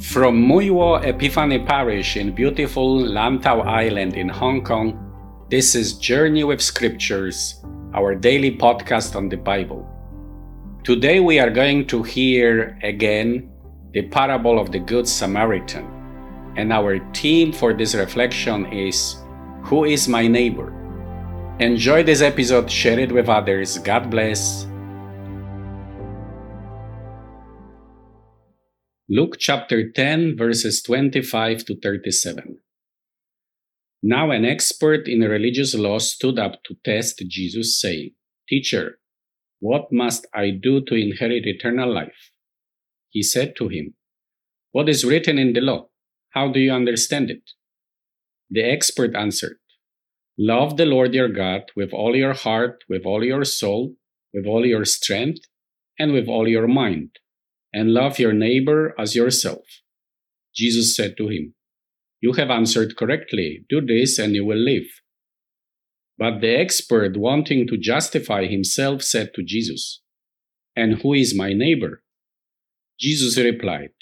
From Mui Wo Epiphany Parish in beautiful Lantau Island in Hong Kong, this is Journey with Scriptures, our daily podcast on the Bible. Today we are going to hear again the parable of the Good Samaritan, and our theme for this reflection is Who is my neighbor? Enjoy this episode, share it with others. God bless. Luke chapter 10, verses 25 to 37. Now an expert in religious law stood up to test Jesus, saying, Teacher, what must I do to inherit eternal life? He said to him, What is written in the law? How do you understand it? The expert answered, Love the Lord your God with all your heart, with all your soul, with all your strength, and with all your mind and love your neighbor as yourself. Jesus said to him, You have answered correctly. Do this and you will live. But the expert, wanting to justify himself, said to Jesus, And who is my neighbor? Jesus replied,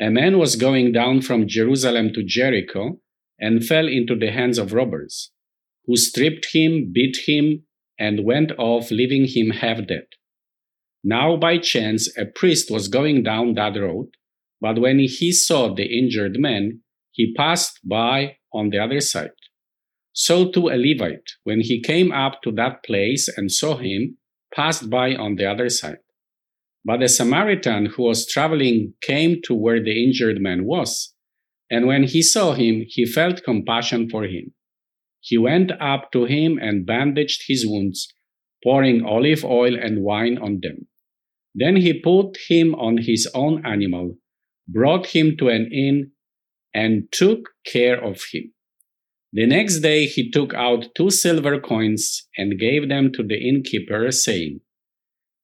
A man was going down from Jerusalem to Jericho and fell into the hands of robbers, who stripped him, beat him, and went off, leaving him half dead. Now, by chance, a priest was going down that road, but when he saw the injured man, he passed by on the other side. So too a Levite, when he came up to that place and saw him, passed by on the other side. But a Samaritan who was traveling came to where the injured man was, and when he saw him, he felt compassion for him. He went up to him and bandaged his wounds, pouring olive oil and wine on them. Then he put him on his own animal, brought him to an inn, and took care of him. The next day he took out two silver coins and gave them to the innkeeper, saying,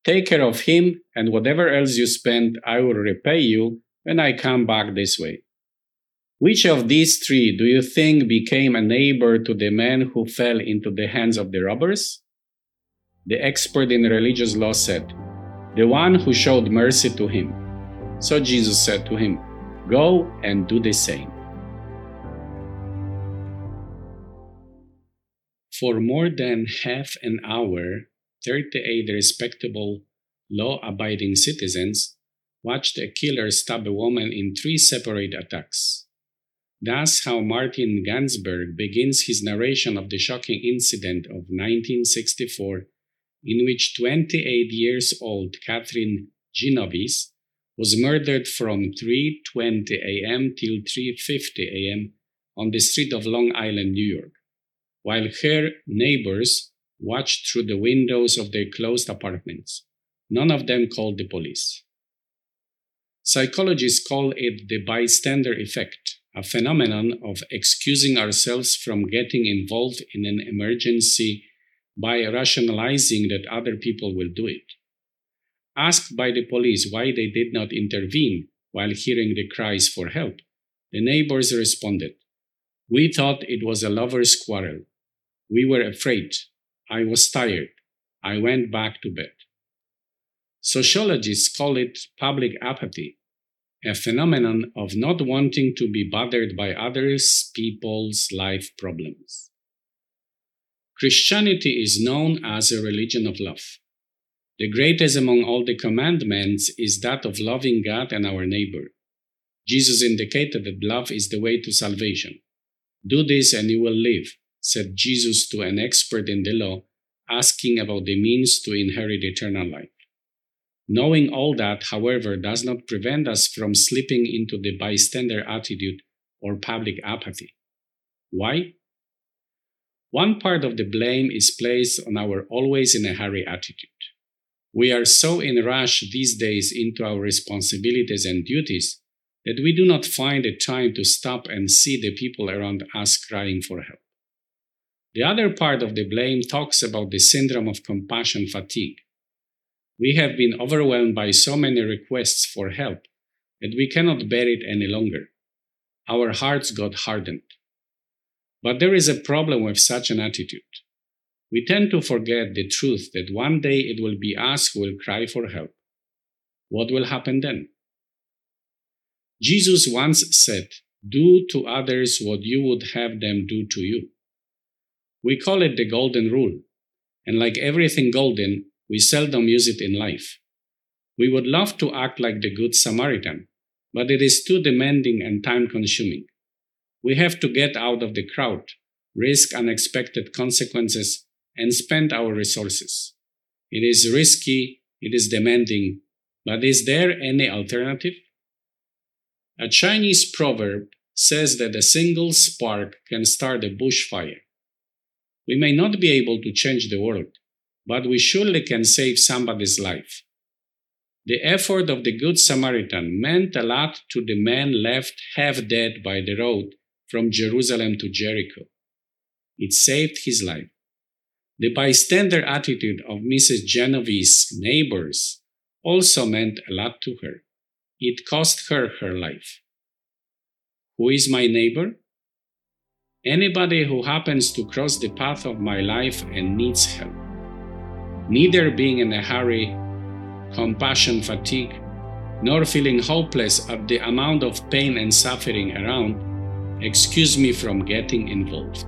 Take care of him, and whatever else you spend, I will repay you when I come back this way. Which of these three do you think became a neighbor to the man who fell into the hands of the robbers? The expert in religious law said, the one who showed mercy to him. So Jesus said to him, Go and do the same. For more than half an hour, 38 respectable, law abiding citizens watched a killer stab a woman in three separate attacks. That's how Martin Gansberg begins his narration of the shocking incident of 1964 in which 28 years old Catherine Genovese was murdered from 3:20 a.m. till 3:50 a.m. on the street of Long Island, New York, while her neighbors watched through the windows of their closed apartments. None of them called the police. Psychologists call it the bystander effect, a phenomenon of excusing ourselves from getting involved in an emergency by rationalizing that other people will do it. Asked by the police why they did not intervene while hearing the cries for help, the neighbors responded, We thought it was a lover's quarrel. We were afraid. I was tired. I went back to bed. Sociologists call it public apathy, a phenomenon of not wanting to be bothered by others' people's life problems. Christianity is known as a religion of love. The greatest among all the commandments is that of loving God and our neighbor. Jesus indicated that love is the way to salvation. Do this and you will live, said Jesus to an expert in the law, asking about the means to inherit eternal life. Knowing all that, however, does not prevent us from slipping into the bystander attitude or public apathy. Why? One part of the blame is placed on our always in a hurry attitude. We are so in rush these days into our responsibilities and duties that we do not find the time to stop and see the people around us crying for help. The other part of the blame talks about the syndrome of compassion fatigue. We have been overwhelmed by so many requests for help that we cannot bear it any longer. Our hearts got hardened. But there is a problem with such an attitude. We tend to forget the truth that one day it will be us who will cry for help. What will happen then? Jesus once said, Do to others what you would have them do to you. We call it the golden rule, and like everything golden, we seldom use it in life. We would love to act like the Good Samaritan, but it is too demanding and time consuming. We have to get out of the crowd, risk unexpected consequences, and spend our resources. It is risky, it is demanding, but is there any alternative? A Chinese proverb says that a single spark can start a bushfire. We may not be able to change the world, but we surely can save somebody's life. The effort of the Good Samaritan meant a lot to the man left half dead by the road from Jerusalem to Jericho. It saved his life. The bystander attitude of Mrs. Genovese's neighbors also meant a lot to her. It cost her her life. Who is my neighbor? Anybody who happens to cross the path of my life and needs help. Neither being in a hurry, compassion fatigue, nor feeling hopeless at the amount of pain and suffering around, excuse me from getting involved.